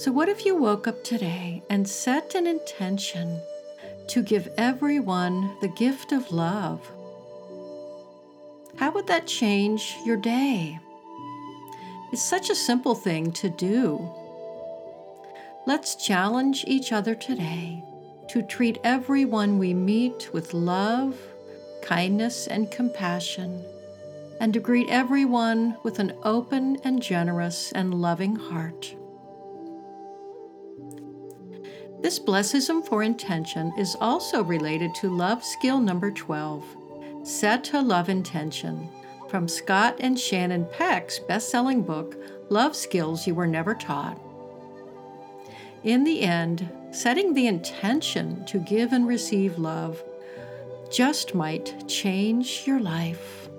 So, what if you woke up today and set an intention to give everyone the gift of love? How would that change your day? It's such a simple thing to do. Let's challenge each other today to treat everyone we meet with love, kindness, and compassion, and to greet everyone with an open and generous and loving heart. This blessism for intention is also related to love skill number 12 Set a Love Intention from Scott and Shannon Peck's best selling book, Love Skills You Were Never Taught. In the end, setting the intention to give and receive love just might change your life.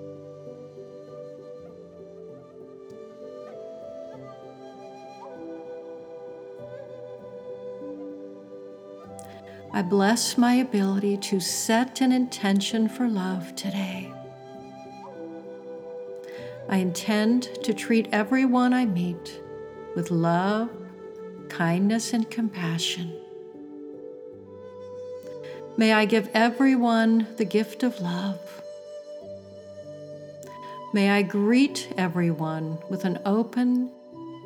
I bless my ability to set an intention for love today. I intend to treat everyone I meet with love, kindness, and compassion. May I give everyone the gift of love. May I greet everyone with an open,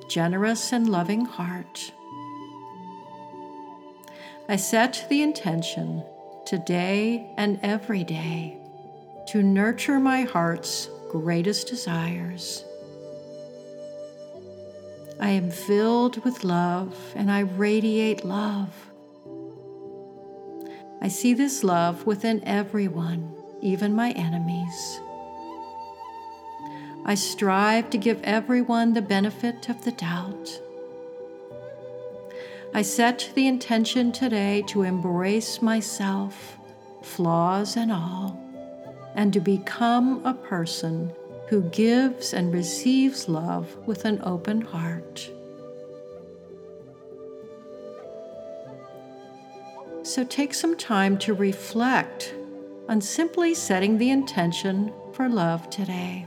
generous, and loving heart. I set the intention today and every day to nurture my heart's greatest desires. I am filled with love and I radiate love. I see this love within everyone, even my enemies. I strive to give everyone the benefit of the doubt. I set the intention today to embrace myself, flaws and all, and to become a person who gives and receives love with an open heart. So take some time to reflect on simply setting the intention for love today.